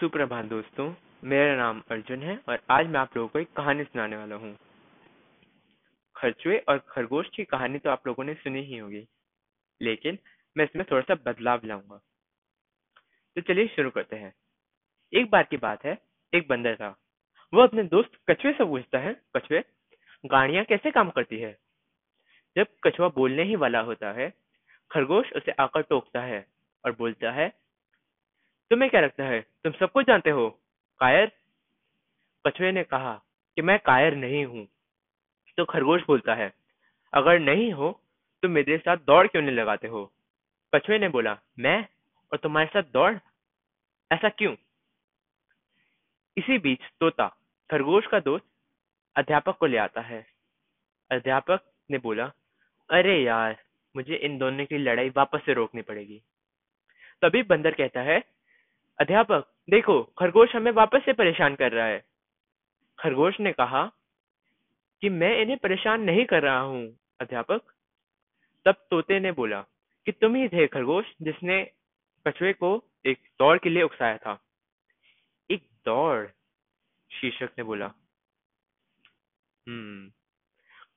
सुप्रभात दोस्तों, मेरा नाम अर्जुन है और आज मैं आप लोगों को एक कहानी सुनाने वाला हूँ। खरचुए और खरगोश की कहानी तो आप लोगों ने सुनी ही होगी, लेकिन मैं इसमें थोड़ा सा बदलाव लाऊँगा। तो चलिए शुरू करते हैं। एक बार की बात है, एक बंदर था। वो अपने दोस्त कछुए से पूछता है, कछुए, गाड़ियाँ कैसे काम करती है? जब कछुआ बोलने ही वाला होता है, खरगोश उसे आकर टोकता है और बोलता है तुम्हें क्या लगता है? तुम सब कुछ जानते हो? कायर? कछुए ने कहा कि मैं कायर नहीं हूँ। तो खरगोश बोलता है, अगर नहीं हो तो मेरे साथ दौड़ क्यों नहीं लगाते हो? कछुए ने बोला, मैं और तुम्हारे साथ दौड़? ऐसा क्यों? इसी बीच तोता, खरगोश का दोस्त, अध्यापक को ले आता है। अध्यापक ने बोला, अरे यार, मुझे इन दोनों की लड़ाई वापस से रोकनी पड़ेगी। तभी बंदर कहता है अध्यापक, देखो, खरगोश हमें वापस से परेशान कर रहा है। खरगोश ने कहा कि मैं इन्हें परेशान नहीं कर रहा हूँ, अध्यापक। तब तोते ने बोला कि तुम ही थे खरगोश जिसने कछुए को एक दौड़ के लिए उकसाया था। एक दौड़, शीर्षक ने बोला। हम्म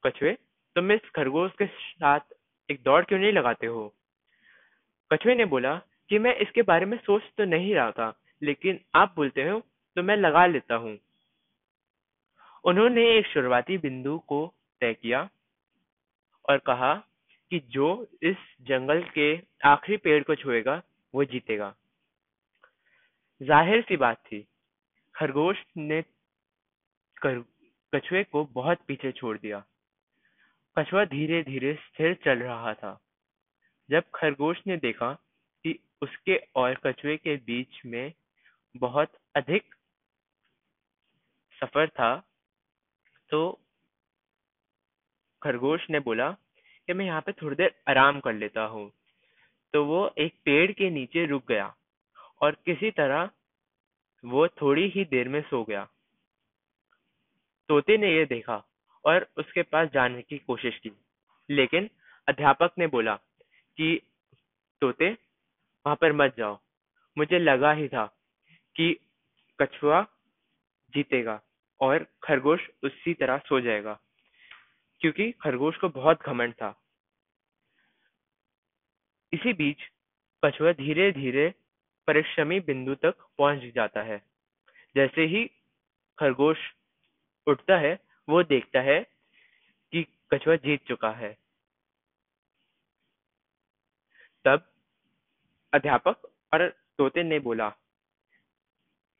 कछुए, तुम इस खरगोश के साथ एक दौड़ क्यों नहीं लगाते हो? कछुए ने बोला कि मैं इसके बारे में सोच तो नहीं रहा था, लेकिन आप बोलते हो तो मैं लगा लेता हूँ। उन्होंने एक शुरुआती बिंदु को तय किया और कहा कि जो इस जंगल के आखिरी पेड़ को छुएगा, वो जीतेगा। ज़ाहिर सी बात थी, खरगोश ने कछुए को बहुत पीछे छोड़ दिया। कछुआ धीरे धीरे स्थिर चल रहा था। जब खरगोश ने देखा कि उसके और कछुए के बीच में बहुत अधिक सफ़र था तो खरगोश ने बोला कि मैं यहाँ पे थोड़ी देर आराम कर लेता हूँ। तो वो एक पेड़ के नीचे रुक गया और किसी तरह वो थोड़ी ही देर में सो गया। तोते ने यह देखा और उसके पास जाने की कोशिश की, लेकिन अध्यापक ने बोला कि, तोते वहाँ पर मत जाओ। मुझे लगा ही था कि कछुआ जीतेगा और खरगोश उसी तरह सो जाएगा, क्योंकि खरगोश को बहुत घमंड था। इसी बीच कछुआ धीरे धीरे परिश्रमी बिंदु तक पहुँच जाता है। जैसे ही खरगोश उठता है, वो देखता है कि कछुआ जीत चुका है। तब अध्यापक और तोते ने बोला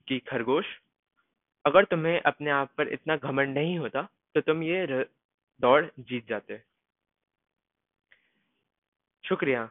कि, खरगोश, अगर तुम्हें अपने आप पर इतना घमंड नहीं होता तो तुम ये दौड़ जीत जाते। शुक्रिया।